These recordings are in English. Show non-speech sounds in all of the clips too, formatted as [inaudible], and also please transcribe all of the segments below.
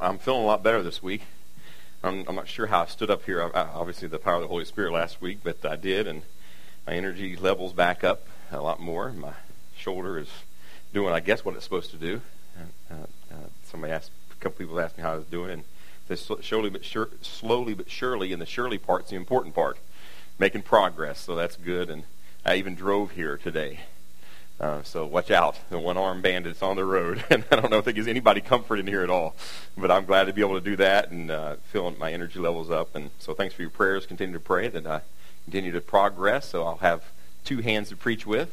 I'm feeling a lot better this week. I'm, I'm not sure how I stood up here. I, I, obviously, the power of the Holy Spirit last week, but I did, and my energy levels back up a lot more. My shoulder is doing, I guess, what it's supposed to do. Uh, uh, somebody asked, a couple people asked me how I was doing, and this slowly but sure, slowly but surely, and the surely part's the important part, making progress. So that's good. And I even drove here today. Uh, so watch out, the one-armed bandits on the road. [laughs] And I don't know if it gives anybody comfort in here at all, but I'm glad to be able to do that and uh, feeling my energy levels up. And so thanks for your prayers. Continue to pray that I continue to progress. So I'll have two hands to preach with.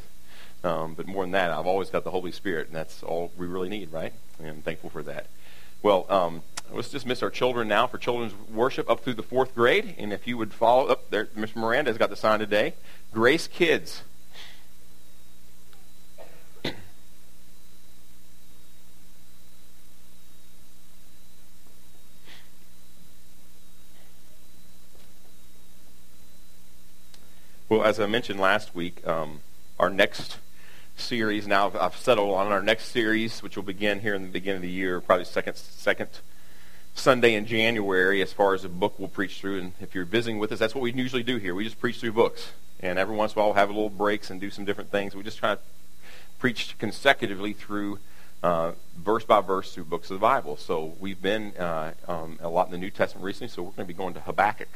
Um, but more than that, I've always got the Holy Spirit, and that's all we really need, right? And I'm thankful for that. Well, um, let's dismiss our children now for children's worship up through the fourth grade. And if you would follow up there, Mr. Miranda has got the sign today. Grace Kids. Well, as I mentioned last week, um, our next series now I've settled on our next series, which will begin here in the beginning of the year, probably second second Sunday in January, as far as a book we'll preach through. And if you're visiting with us, that's what we usually do here. We just preach through books, and every once in a while we'll have little breaks and do some different things. We just try to preach consecutively through uh, verse by verse through books of the Bible. So we've been uh, um, a lot in the New Testament recently, so we're going to be going to Habakkuk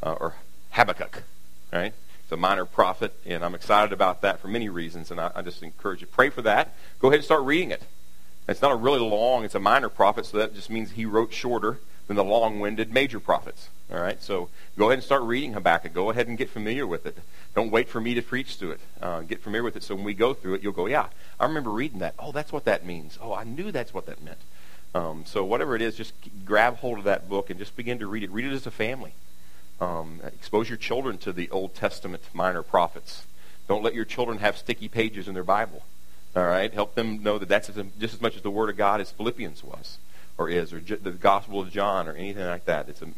uh, or Habakkuk, right? A minor prophet, and I'm excited about that for many reasons, and I, I just encourage you pray for that. Go ahead and start reading it. It's not a really long, it's a minor prophet, so that just means he wrote shorter than the long-winded major prophets. All right, so go ahead and start reading Habakkuk. Go ahead and get familiar with it. Don't wait for me to preach to it. Uh, get familiar with it so when we go through it, you'll go, yeah, I remember reading that. Oh, that's what that means. Oh, I knew that's what that meant. Um, so whatever it is, just grab hold of that book and just begin to read it. Read it as a family. Um, expose your children to the Old Testament minor prophets. Don't let your children have sticky pages in their Bible. All right? Help them know that that's just as much as the Word of God as Philippians was or is, or the Gospel of John or anything like that. It's a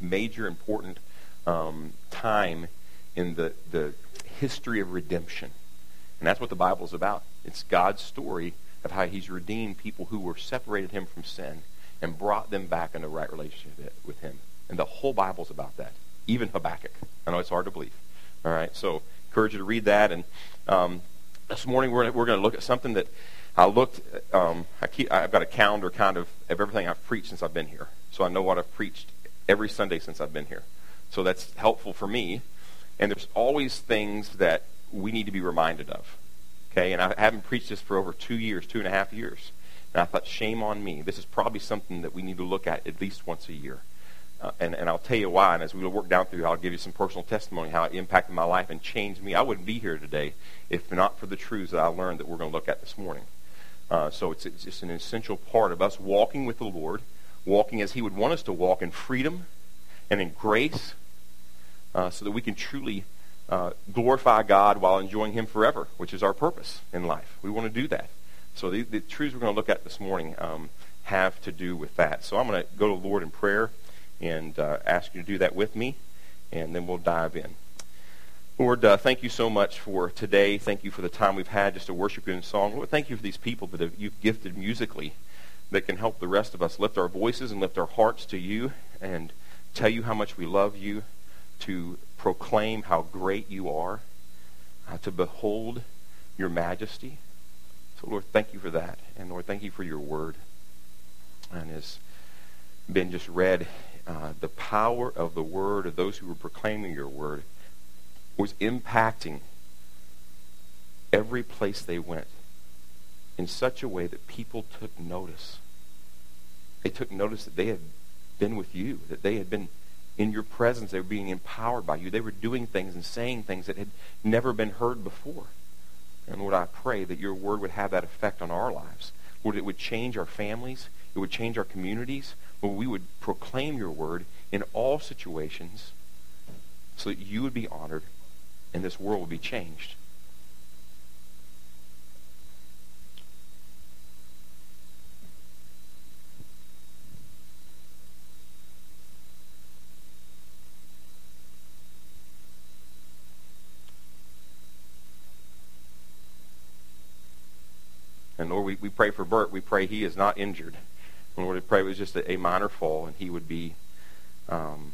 major, important um, time in the, the history of redemption. And that's what the Bible is about. It's God's story of how He's redeemed people who were separated Him from sin and brought them back into right relationship with Him. And the whole Bible's about that even Habakkuk. I know it's hard to believe. All right, so encourage you to read that. And um, this morning we're, we're going to look at something that I looked. Um, I keep, I've got a calendar kind of of everything I've preached since I've been here, so I know what I've preached every Sunday since I've been here. So that's helpful for me. And there's always things that we need to be reminded of. Okay, and I haven't preached this for over two years, two and a half years. And I thought, shame on me. This is probably something that we need to look at at least once a year. Uh, and, and I'll tell you why. And as we work down through, I'll give you some personal testimony how it impacted my life and changed me. I wouldn't be here today if not for the truths that I learned that we're going to look at this morning. Uh, so it's, it's just an essential part of us walking with the Lord, walking as He would want us to walk in freedom and in grace, uh, so that we can truly uh, glorify God while enjoying Him forever, which is our purpose in life. We want to do that. So the, the truths we're going to look at this morning um, have to do with that. So I'm going to go to the Lord in prayer and uh, ask you to do that with me, and then we'll dive in. Lord, uh, thank you so much for today. Thank you for the time we've had just to worship you in song. Lord, thank you for these people that you've gifted musically that can help the rest of us lift our voices and lift our hearts to you and tell you how much we love you, to proclaim how great you are, uh, to behold your majesty. So, Lord, thank you for that. And, Lord, thank you for your word. And as Ben just read uh, the power of the word of those who were proclaiming your word was impacting every place they went in such a way that people took notice. They took notice that they had been with you, that they had been in your presence. They were being empowered by you. They were doing things and saying things that had never been heard before. And Lord, I pray that your word would have that effect on our lives. Lord, it would change our families. It would change our communities where we would proclaim your word in all situations so that you would be honored and this world would be changed. And Lord, we, we pray for Bert. We pray he is not injured. And Lord, I pray it was just a, minor fall and he would be um,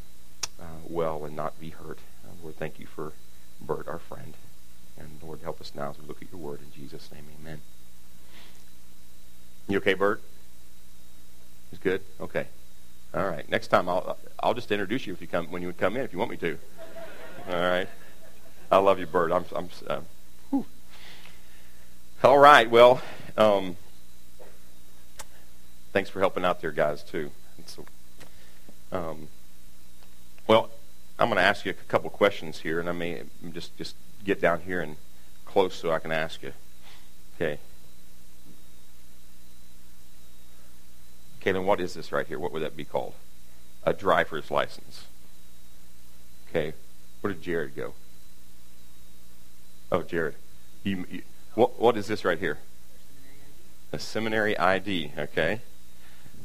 uh, well and not be hurt. Uh, Lord, thank you for Bert, our friend. And Lord, help us now as we look at your word. In Jesus' name, amen. You okay, Bert? He's good? Okay. All right. Next time, I'll, I'll just introduce you if you come, when you would come in, if you want me to. All right. I love you, Bert. I'm, I'm, uh, all right. Well, um, thanks for helping out there, guys, too. So, um, well, I'm going to ask you a couple questions here, and I may just just get down here and close so I can ask you. Okay. Kaylin, what is this right here? What would that be called? A driver's license. Okay. Where did Jared go? Oh, Jared. You, you, what, what is this right here? A seminary ID. Okay.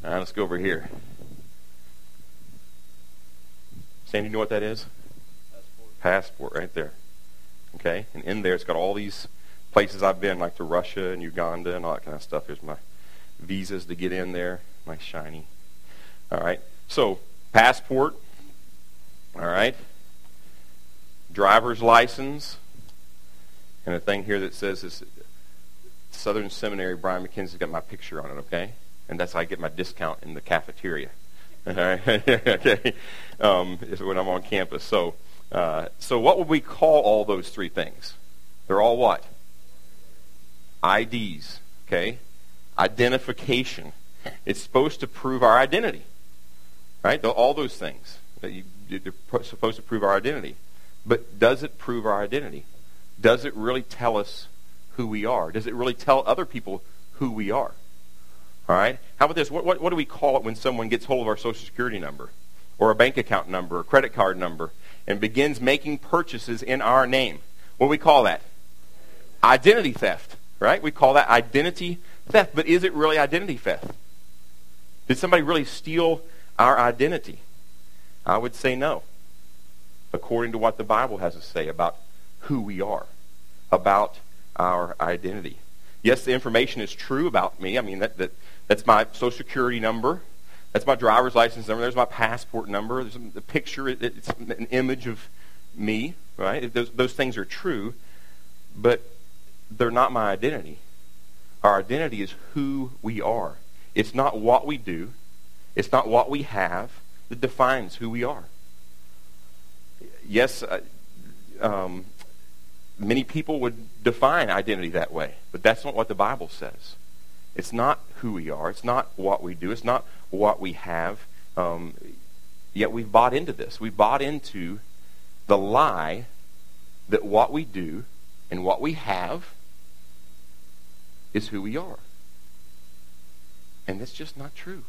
All right, let's go over here. Sandy, you know what that is? Passport. Passport, right there. Okay, and in there it's got all these places I've been, like to Russia and Uganda and all that kind of stuff. Here's my visas to get in there. Nice shiny. All right, so passport. All right, driver's license, and a thing here that says this Southern Seminary. Brian McKenzie's got my picture on it. Okay, and that's how I get my discount in the cafeteria. [laughs] All right, [laughs] okay, um, when I'm on campus. So. Uh, so what would we call all those three things? They're all what? IDs, okay? Identification. It's supposed to prove our identity, right? All those things. that You, they're supposed to prove our identity. But does it prove our identity? Does it really tell us who we are? Does it really tell other people who we are? All right? How about this? What, what, what do we call it when someone gets hold of our Social Security number or a bank account number or credit card number and begins making purchases in our name. What do we call that? Identity theft, right? We call that identity theft. But is it really identity theft? Did somebody really steal our identity? I would say no. According to what the Bible has to say about who we are, about our identity. Yes, the information is true about me. I mean, that, that that's my social security number. That's my driver's license number. There's my passport number. There's a picture. It's an image of me, right? Those, those things are true, but they're not my identity. Our identity is who we are. It's not what we do. It's not what we have that defines who we are. Yes, um, many people would define identity that way, but that's not what the Bible says. It's not who we are. It's not what we do. It's not what we have. Um, yet we've bought into this. We've bought into the lie that what we do and what we have is who we are. And that's just not true.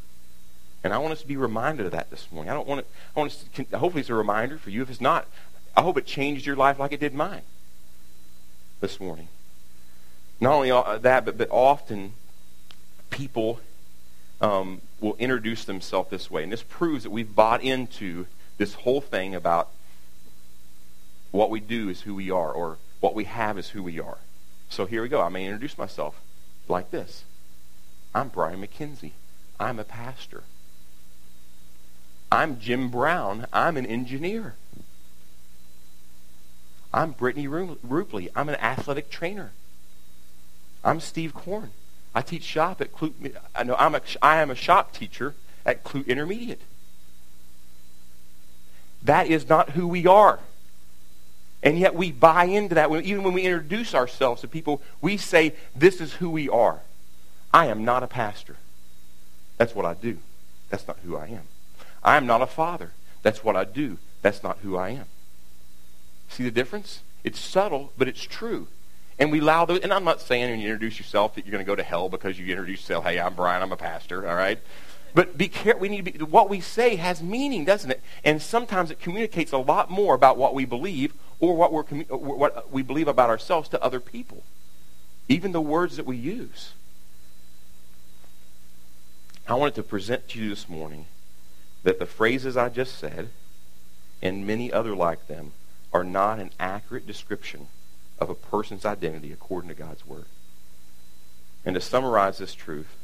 And I want us to be reminded of that this morning. I don't want it, I want us to, hopefully it's a reminder for you. If it's not, I hope it changed your life like it did mine this morning. Not only that, but, but often people um, will introduce themselves this way. And this proves that we've bought into this whole thing about what we do is who we are, or what we have is who we are. So here we go. I may introduce myself like this I'm Brian McKenzie. I'm a pastor. I'm Jim Brown. I'm an engineer. I'm Brittany Rupley. I'm an athletic trainer. I'm Steve Korn. I teach shop at Clute. I know I'm a, I am a shop teacher at Clute Intermediate. That is not who we are. And yet we buy into that. Even when we introduce ourselves to people, we say, this is who we are. I am not a pastor. That's what I do. That's not who I am. I am not a father. That's what I do. That's not who I am. See the difference? It's subtle, but it's true. And we allow those, and I'm not saying when you introduce yourself that you're going to go to hell because you introduce yourself, hey, I'm Brian, I'm a pastor, all right? But be careful. We need to be, what we say has meaning, doesn't it? And sometimes it communicates a lot more about what we believe or what, we're, what we believe about ourselves to other people. Even the words that we use. I wanted to present to you this morning that the phrases I just said and many other like them are not an accurate description of a person's identity according to God's Word. And to summarize this truth,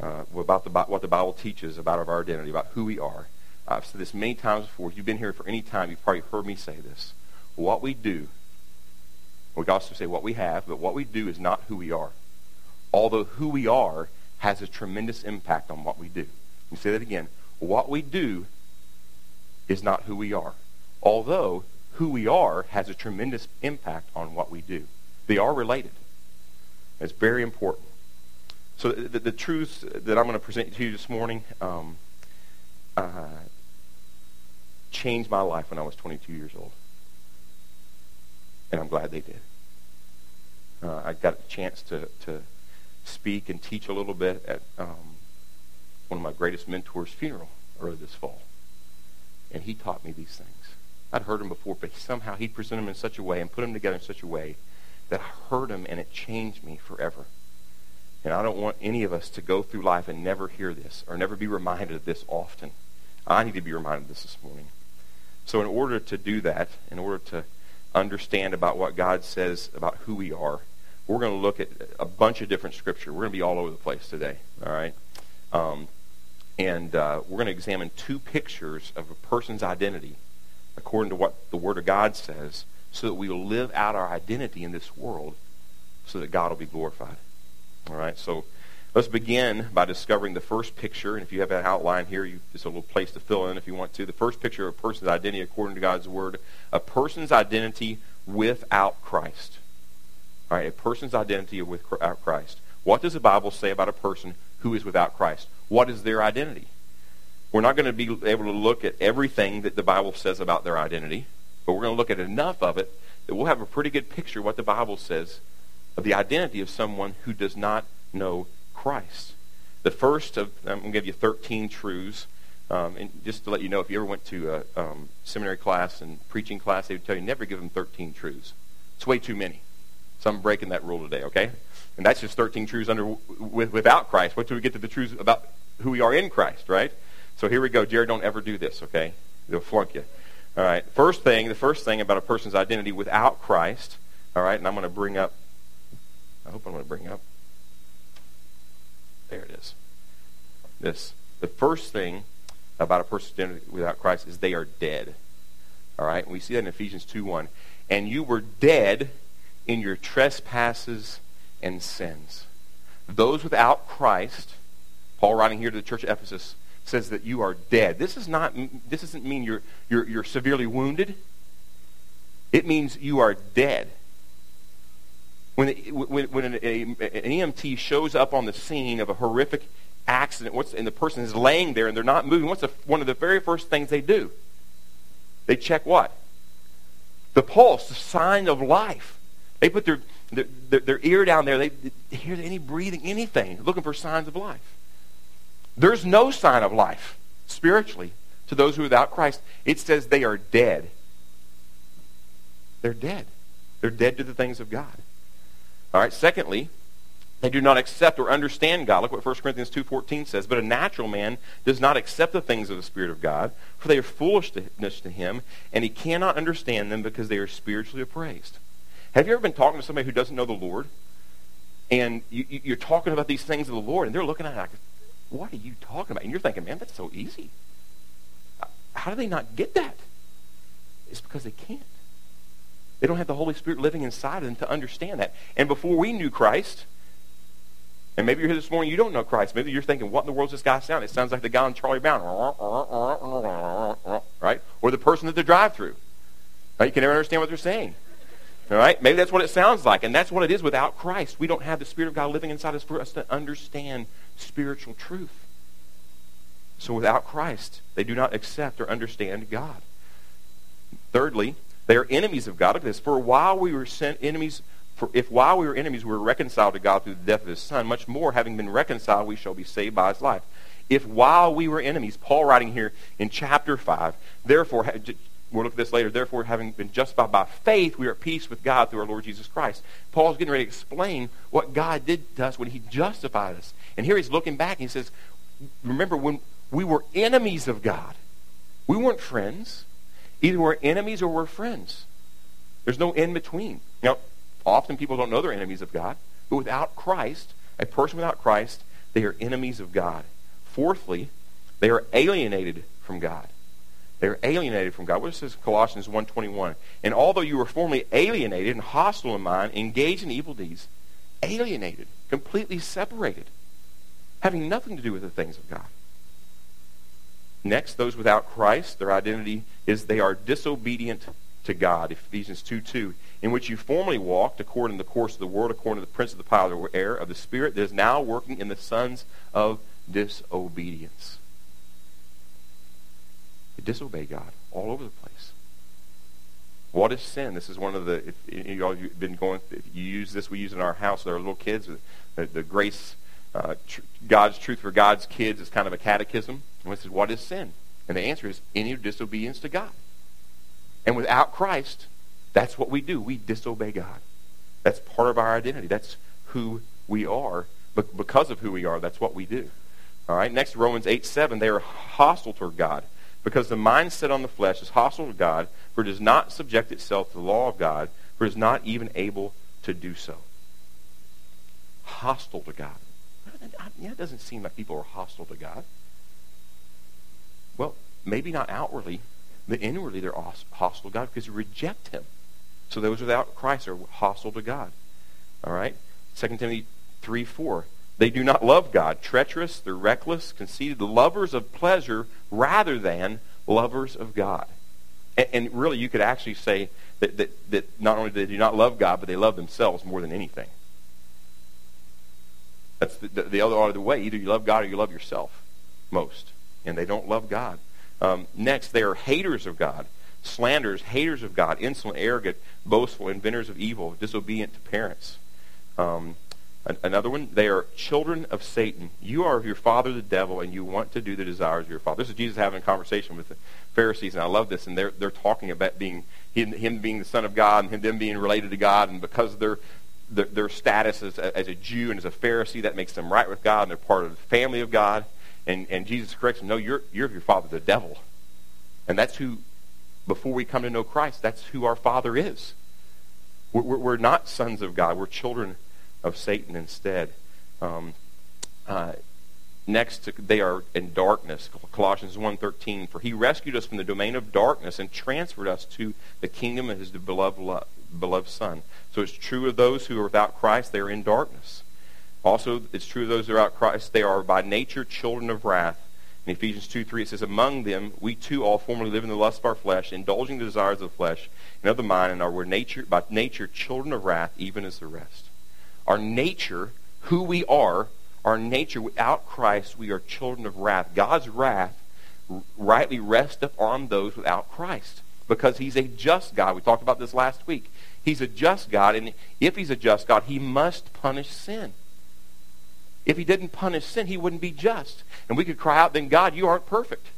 uh, about the, what the Bible teaches about our identity, about who we are. I've said this many times before. If you've been here for any time, you've probably heard me say this. What we do, we also say what we have, but what we do is not who we are. Although who we are has a tremendous impact on what we do. Let me say that again. What we do is not who we are. Although who we are has a tremendous impact on what we do. They are related. It's very important. So the, the, truths that I'm going to present to you this morning um, uh, changed my life when I was 22 years old. And I'm glad they did. Uh, I got a chance to, to speak and teach a little bit at um, one of my greatest mentors' funeral early this fall. And he taught me these things. I'd heard him before, but somehow he'd present them in such a way and put them together in such a way that I heard him and it changed me forever. And I don't want any of us to go through life and never hear this or never be reminded of this often. I need to be reminded of this this morning. So, in order to do that, in order to understand about what God says about who we are, we're going to look at a bunch of different scripture. We're going to be all over the place today, all right? Um, and uh, we're going to examine two pictures of a person's identity according to what the Word of God says so that we will live out our identity in this world so that God will be glorified. All right, so let's begin by discovering the first picture. And if you have an outline here, you, it's a little place to fill in if you want to. The first picture of a person's identity according to God's Word, a person's identity without Christ. All right, a person's identity without Christ. What does the Bible say about a person who is without Christ? What is their identity? We're not going to be able to look at everything that the Bible says about their identity, but we're going to look at enough of it that we'll have a pretty good picture of what the Bible says of the identity of someone who does not know Christ. The first of, I'm going to give you 13 truths. Um, and just to let you know, if you ever went to a um, seminary class and preaching class, they would tell you never give them 13 truths. It's way too many. So I'm breaking that rule today, okay? And that's just 13 truths under with, without Christ. What do we get to the truths about who we are in Christ, right? So here we go. Jared, don't ever do this, okay? They'll flunk you. All right. First thing, the first thing about a person's identity without Christ, all right, and I'm going to bring up I hope I'm going to bring up. There it is. This. The first thing about a person's identity without Christ is they are dead. All right? And we see that in Ephesians 2 1. And you were dead in your trespasses and sins. Those without Christ, Paul writing here to the church of Ephesus, says that you are dead. This is not this doesn't mean you're you're, you're severely wounded. It means you are dead. When, when, when an, a, an, EMT shows up on the scene of a horrific accident, what's, and the person is laying there and they're not moving, what's the, one of the very first things they do? They check what? The pulse, the sign of life. They put their, their, their, their ear down there. They, they hear any breathing, anything, looking for signs of life. There's no sign of life spiritually to those who are without Christ. It says they are dead. They're dead. They're dead to the things of God. All right, secondly, they do not accept or understand God. Look what 1 Corinthians 2.14 says. But a natural man does not accept the things of the Spirit of God, for they are foolishness to him, and he cannot understand them because they are spiritually appraised. Have you ever been talking to somebody who doesn't know the Lord? And you, are talking about these things of the Lord, and they're looking at it like, what are you talking about? And you're thinking, man, that's so easy. Uh, how do they not get that? It's because they can't. They don't have the Holy Spirit living inside of them to understand that. And before we knew Christ, and maybe you're here this morning, you don't know Christ. Maybe you're thinking, what in the world does this guy sound? It sounds like the guy on Charlie Brown. Right? Or the person at the drive-through. Right? You can never understand what they're saying. All right? Maybe that's what it sounds like. And that's what it is without Christ. We don't have the Spirit of God living inside us for us to understand spiritual truth. So without Christ, they do not accept or understand God. Thirdly, they are enemies of God. Look at this. For while we were sent enemies, for if while we were enemies we were reconciled to God through the death of his son, much more, having been reconciled, we shall be saved by his life. If while we were enemies, Paul writing here in chapter 5, therefore, we'll look at this later, therefore, having been justified by faith, we are at peace with God through our Lord Jesus Christ. Paul's getting ready to explain what God did to us when he justified us. And here he's looking back and he says, remember when we were enemies of God, we weren't friends. Either we're enemies or we're friends. There's no in between. Now, often people don't know they're enemies of God, but without Christ, a person without Christ, they are enemies of God. Fourthly, they are alienated from God. They are alienated from God. What says Colossians 1.21? And although you were formerly alienated and hostile in mind, engaged in evil deeds, alienated, completely separated, having nothing to do with the things of God. Next, those without Christ, their identity is they are disobedient to God. Ephesians 2 2. In which you formerly walked according to the course of the world, according to the prince of the power of the air, of the Spirit that is now working in the sons of disobedience. Disobey God all over the place. What is sin? This is one of the, if you all have been going, if you use this, we use in our house with our little kids, the, the grace, uh, tr- God's truth for God's kids is kind of a catechism. And it what is sin? And the answer is any disobedience to God. And without Christ, that's what we do. We disobey God. That's part of our identity. That's who we are. But because of who we are, that's what we do. All right. Next, Romans 8 7. They are hostile toward God because the mind set on the flesh is hostile to God, for it does not subject itself to the law of God, for it is not even able to do so. Hostile to God. Yeah, it doesn't seem like people are hostile to God. Well, maybe not outwardly, but inwardly they're hostile to God because they reject Him. So those without Christ are hostile to God. All right? 2 Timothy 3 4. They do not love God. Treacherous, they're reckless, conceited, the lovers of pleasure rather than lovers of God. And, and really, you could actually say that, that, that not only do they do not love God, but they love themselves more than anything. That's the, the, the other, other way. Either you love God or you love yourself most. And they don't love God. Um, next, they are haters of God, slanderers, haters of God, insolent, arrogant, boastful, inventors of evil, disobedient to parents. Um, Another one, they are children of Satan. You are of your father, the devil, and you want to do the desires of your father. This is Jesus having a conversation with the Pharisees, and I love this. And they're, they're talking about being him, him being the Son of God and him, them being related to God. And because of their, their, status as a, as a Jew and as a Pharisee, that makes them right with God, and they're part of the family of God. And, and Jesus corrects them, no, you're, you're of your father, the devil. And that's who, before we come to know Christ, that's who our father is. We're, we're not sons of God. We're children of Satan instead. Um, uh, next, they are in darkness. Colossians 1.13, For he rescued us from the domain of darkness and transferred us to the kingdom of his beloved, love, beloved Son. So it's true of those who are without Christ, they are in darkness. Also, it's true of those who are without Christ, they are by nature children of wrath. In Ephesians 2 3, it says, Among them, we too all formerly lived in the lust of our flesh, indulging the desires of the flesh and of the mind, and are nature, by nature children of wrath, even as the rest. Our nature, who we are, our nature without Christ, we are children of wrath. God's wrath rightly rests upon those without Christ because he's a just God. We talked about this last week. He's a just God, and if he's a just God, he must punish sin. If he didn't punish sin, he wouldn't be just. And we could cry out, then God, you aren't perfect.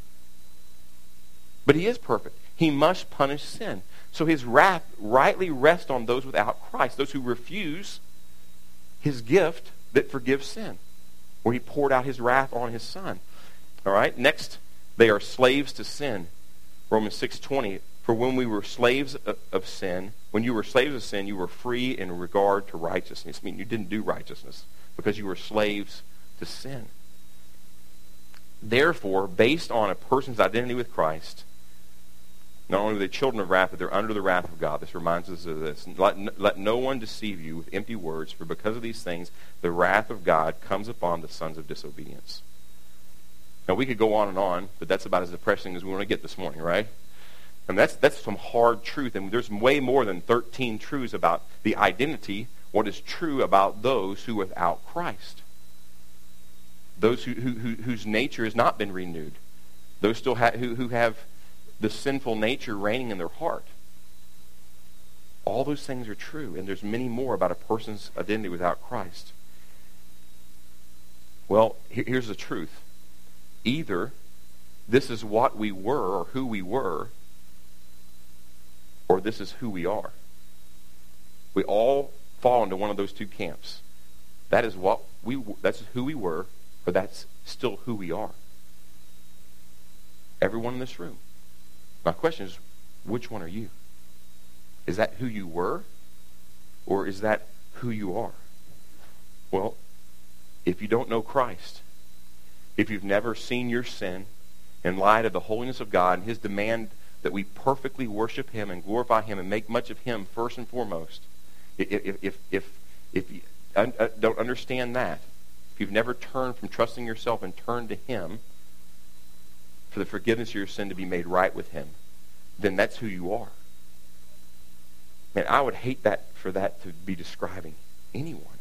But he is perfect. He must punish sin. So his wrath rightly rests on those without Christ, those who refuse his gift that forgives sin, where he poured out his wrath on his son. All right? Next, they are slaves to sin. Romans 6:20 For when we were slaves of sin, when you were slaves of sin, you were free in regard to righteousness. I mean, you didn't do righteousness because you were slaves to sin. Therefore, based on a person's identity with Christ, not only are they children of wrath, but they're under the wrath of God. This reminds us of this. Let, let no one deceive you with empty words, for because of these things, the wrath of God comes upon the sons of disobedience. Now, we could go on and on, but that's about as depressing as we want to get this morning, right? And that's, that's some hard truth. And there's way more than 13 truths about the identity, what is true about those who without Christ. Those who, who, whose nature has not been renewed. Those still ha- who, who have the sinful nature reigning in their heart. All those things are true, and there's many more about a person's identity without Christ. Well, here's the truth. Either this is what we were or who we were, or this is who we are. We all fall into one of those two camps. That is what we that's who we were, or that's still who we are. Everyone in this room. My question is, which one are you? Is that who you were? Or is that who you are? Well, if you don't know Christ, if you've never seen your sin in light of the holiness of God and his demand that we perfectly worship him and glorify him and make much of him first and foremost, if, if, if, if you uh, don't understand that, if you've never turned from trusting yourself and turned to him for the forgiveness of your sin to be made right with him, then that's who you are. Man, I would hate that for that to be describing anyone.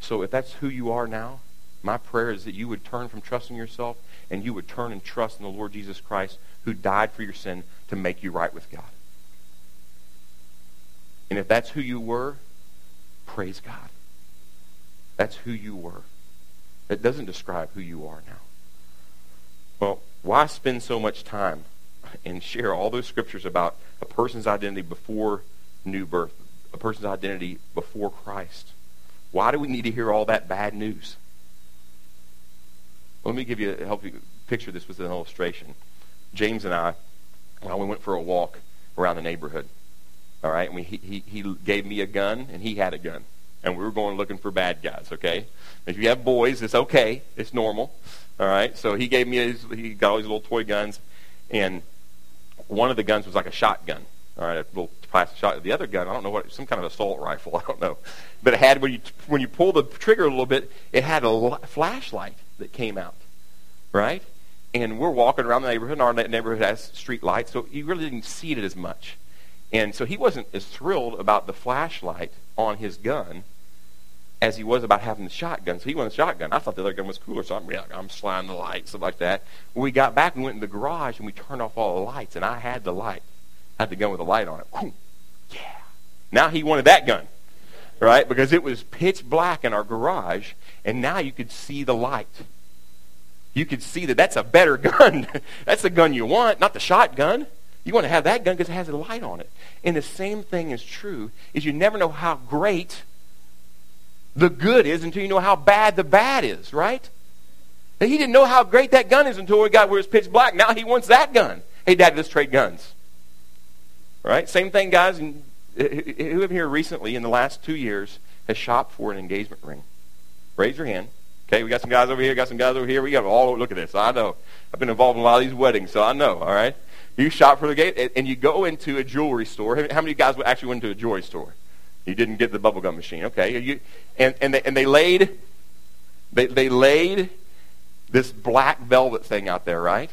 So if that's who you are now, my prayer is that you would turn from trusting yourself and you would turn and trust in the Lord Jesus Christ who died for your sin to make you right with God. And if that's who you were, praise God. That's who you were. It doesn't describe who you are now. Well, why spend so much time and share all those scriptures about a person's identity before new birth, a person's identity before Christ? Why do we need to hear all that bad news? Let me give you help you picture this with an illustration. James and I, well, we went for a walk around the neighborhood. All right, and we, he, he gave me a gun, and he had a gun, and we were going looking for bad guys. Okay, if you have boys, it's okay, it's normal. All right, so he gave me his, he got all these little toy guns, and one of the guns was like a shotgun. All right, a little plastic shot. The other gun, I don't know what, some kind of assault rifle. [laughs] I don't know, but it had when you when you pull the trigger a little bit, it had a flashlight that came out, right? And we're walking around the neighborhood, and our neighborhood has street lights, so you really didn't see it as much. And so he wasn't as thrilled about the flashlight on his gun as he was about having the shotgun. So he wanted the shotgun. I thought the other gun was cooler, so I'm, yeah, I'm sliding the lights, stuff like that. When we got back, we went in the garage, and we turned off all the lights, and I had the light. I had the gun with the light on it. Whew. Yeah. Now he wanted that gun, right? Because it was pitch black in our garage, and now you could see the light. You could see that that's a better [laughs] gun. that's the gun you want, not the shotgun. You want to have that gun because it has a light on it. And the same thing is true is you never know how great the good is until you know how bad the bad is, right? And he didn't know how great that gun is until we got where it's pitch black. Now he wants that gun. Hey, Dad, let's trade guns. Right? Same thing, guys. Uh, who have here recently in the last two years has shopped for an engagement ring? Raise your hand. Okay, we got some guys over here, got some guys over here. We got all look at this. I know. I've been involved in a lot of these weddings, so I know. All right. You shop for the gate, and you go into a jewelry store. How many guys actually went to a jewelry store? You didn't get the bubblegum machine, okay? You, and and they, and they laid they they laid this black velvet thing out there, right,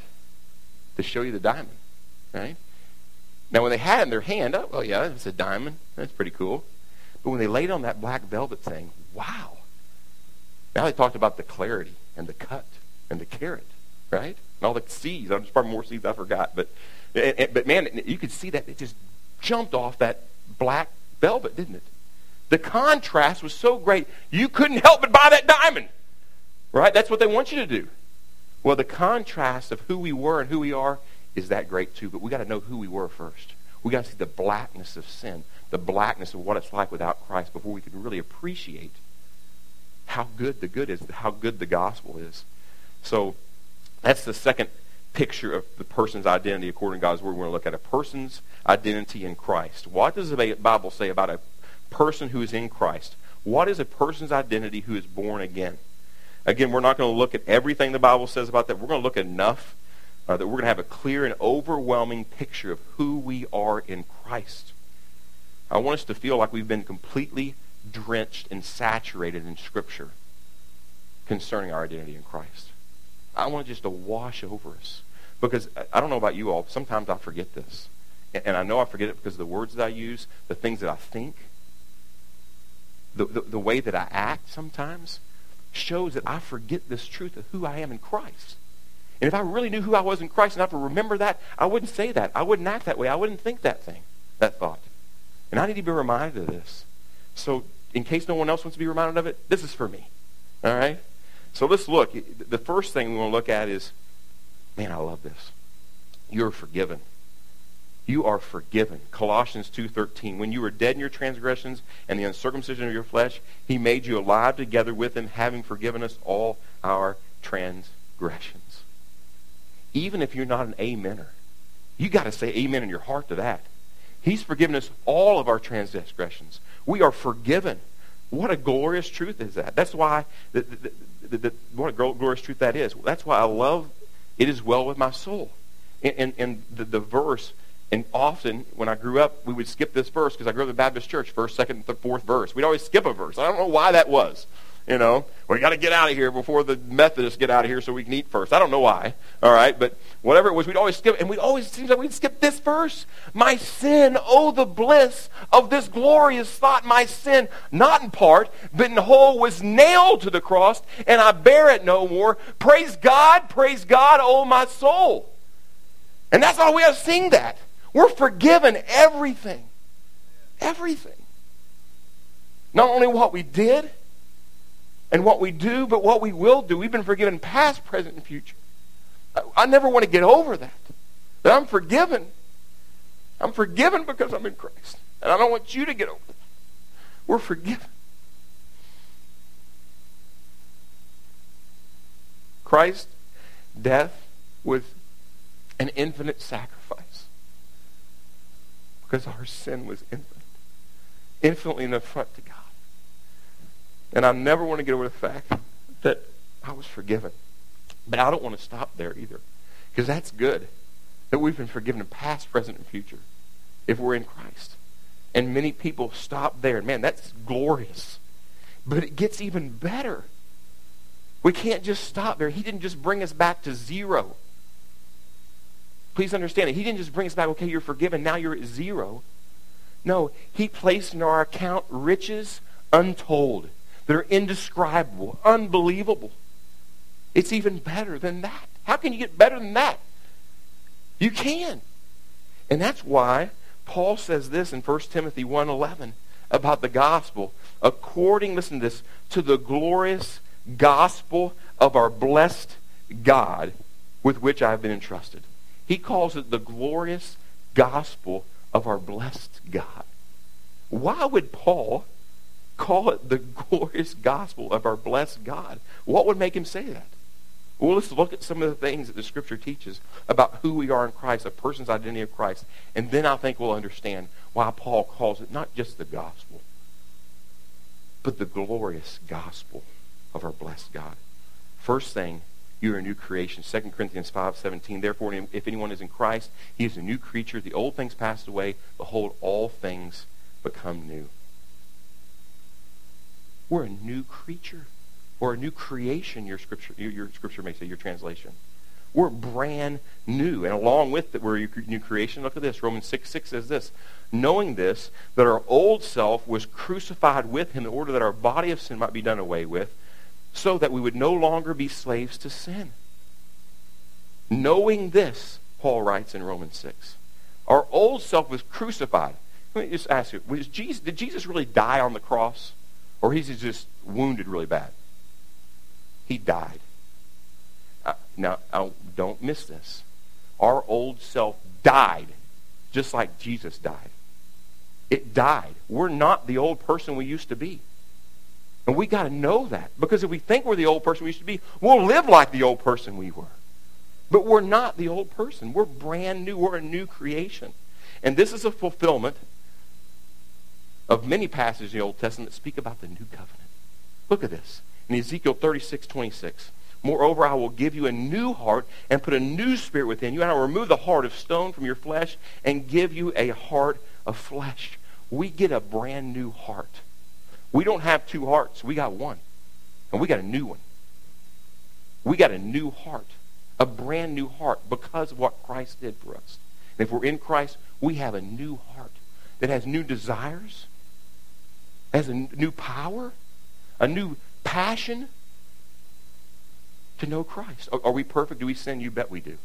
to show you the diamond, right? Now, when they had it in their hand, oh, well, yeah, it's a diamond. That's pretty cool. But when they laid on that black velvet thing, wow. Now they talked about the clarity and the cut and the carat, right? And all the seeds. There's probably more seeds I forgot. But, but man, you could see that it just jumped off that black velvet, didn't it? The contrast was so great, you couldn't help but buy that diamond. Right? That's what they want you to do. Well, the contrast of who we were and who we are is that great too. But we got to know who we were first. We got to see the blackness of sin, the blackness of what it's like without Christ before we can really appreciate how good the good is, how good the gospel is. So that's the second picture of the person's identity according to God's word. We're going to look at a person's identity in Christ. What does the Bible say about a person who is in Christ? What is a person's identity who is born again? Again, we're not going to look at everything the Bible says about that. We're going to look at enough uh, that we're going to have a clear and overwhelming picture of who we are in Christ. I want us to feel like we've been completely drenched and saturated in Scripture concerning our identity in Christ. I want just to wash over us. Because I don't know about you all, sometimes I forget this. And I know I forget it because of the words that I use, the things that I think, the, the, the way that I act sometimes shows that I forget this truth of who I am in Christ. And if I really knew who I was in Christ and I to remember that, I wouldn't say that. I wouldn't act that way. I wouldn't think that thing, that thought. And I need to be reminded of this. So in case no one else wants to be reminded of it, this is for me. All right? So let's look. The first thing we want to look at is, man, I love this. You're forgiven. You are forgiven. Colossians 2.13. When you were dead in your transgressions and the uncircumcision of your flesh, he made you alive together with him, having forgiven us all our transgressions. Even if you're not an amener, you got to say amen in your heart to that. He's forgiven us all of our transgressions. We are forgiven What a glorious truth is that. That's why, the, the, the, what a glorious truth that is. That's why I love it is well with my soul. And, and, and the, the verse, and often when I grew up, we would skip this verse because I grew up in the Baptist church, first, second, and fourth verse. We'd always skip a verse. I don't know why that was. You know, we got to get out of here before the Methodists get out of here so we can eat first. I don't know why. All right, but whatever it was, we'd always skip, and we always seems like we'd skip this verse. My sin, oh the bliss of this glorious thought. My sin, not in part, but in whole, was nailed to the cross, and I bear it no more. Praise God, praise God, oh my soul. And that's all we have sing that. We're forgiven everything, everything. Not only what we did and what we do, but what we will do. We've been forgiven past, present, and future. I, I never want to get over that. That I'm forgiven. I'm forgiven because I'm in Christ. And I don't want you to get over that. We're forgiven. Christ's death was an infinite sacrifice because our sin was infinite, infinitely in the front to God. And I never want to get over the fact that I was forgiven. But I don't want to stop there either. Because that's good. That we've been forgiven in past, present, and future if we're in Christ. And many people stop there. Man, that's glorious. But it gets even better. We can't just stop there. He didn't just bring us back to zero. Please understand it. He didn't just bring us back, okay, you're forgiven, now you're at zero. No, he placed in our account riches untold that are indescribable, unbelievable. It's even better than that. How can you get better than that? You can. And that's why Paul says this in 1 Timothy 1.11 about the gospel. According, listen to this, to the glorious gospel of our blessed God with which I have been entrusted. He calls it the glorious gospel of our blessed God. Why would Paul call it the [laughs] glorious gospel of our blessed God. What would make him say that? Well, let's look at some of the things that the Scripture teaches about who we are in Christ, a person's identity of Christ. And then I think we'll understand why Paul calls it not just the gospel, but the glorious gospel of our blessed God. First thing, you're a new creation. 2 Corinthians 5.17, Therefore, if anyone is in Christ, he is a new creature. The old things passed away. Behold, all things become new. We're a new creature or a new creation, your scripture, your scripture may say, your translation. We're brand new. And along with that, we're a new creation. Look at this. Romans 6, 6 says this. Knowing this, that our old self was crucified with him in order that our body of sin might be done away with, so that we would no longer be slaves to sin. Knowing this, Paul writes in Romans 6, our old self was crucified. Let me just ask you, Jesus, did Jesus really die on the cross? Or he's just wounded really bad. He died. Uh, now, don't miss this. Our old self died just like Jesus died. It died. We're not the old person we used to be. And we got to know that. Because if we think we're the old person we used to be, we'll live like the old person we were. But we're not the old person. We're brand new. We're a new creation. And this is a fulfillment of many passages in the Old Testament that speak about the new covenant. Look at this. In Ezekiel 36, 26. Moreover, I will give you a new heart and put a new spirit within you, and I will remove the heart of stone from your flesh and give you a heart of flesh. We get a brand new heart. We don't have two hearts. We got one. And we got a new one. We got a new heart. A brand new heart because of what Christ did for us. And if we're in Christ, we have a new heart that has new desires, has a new power, a new passion to know Christ. Are, are we perfect? Do we sin? You bet we do.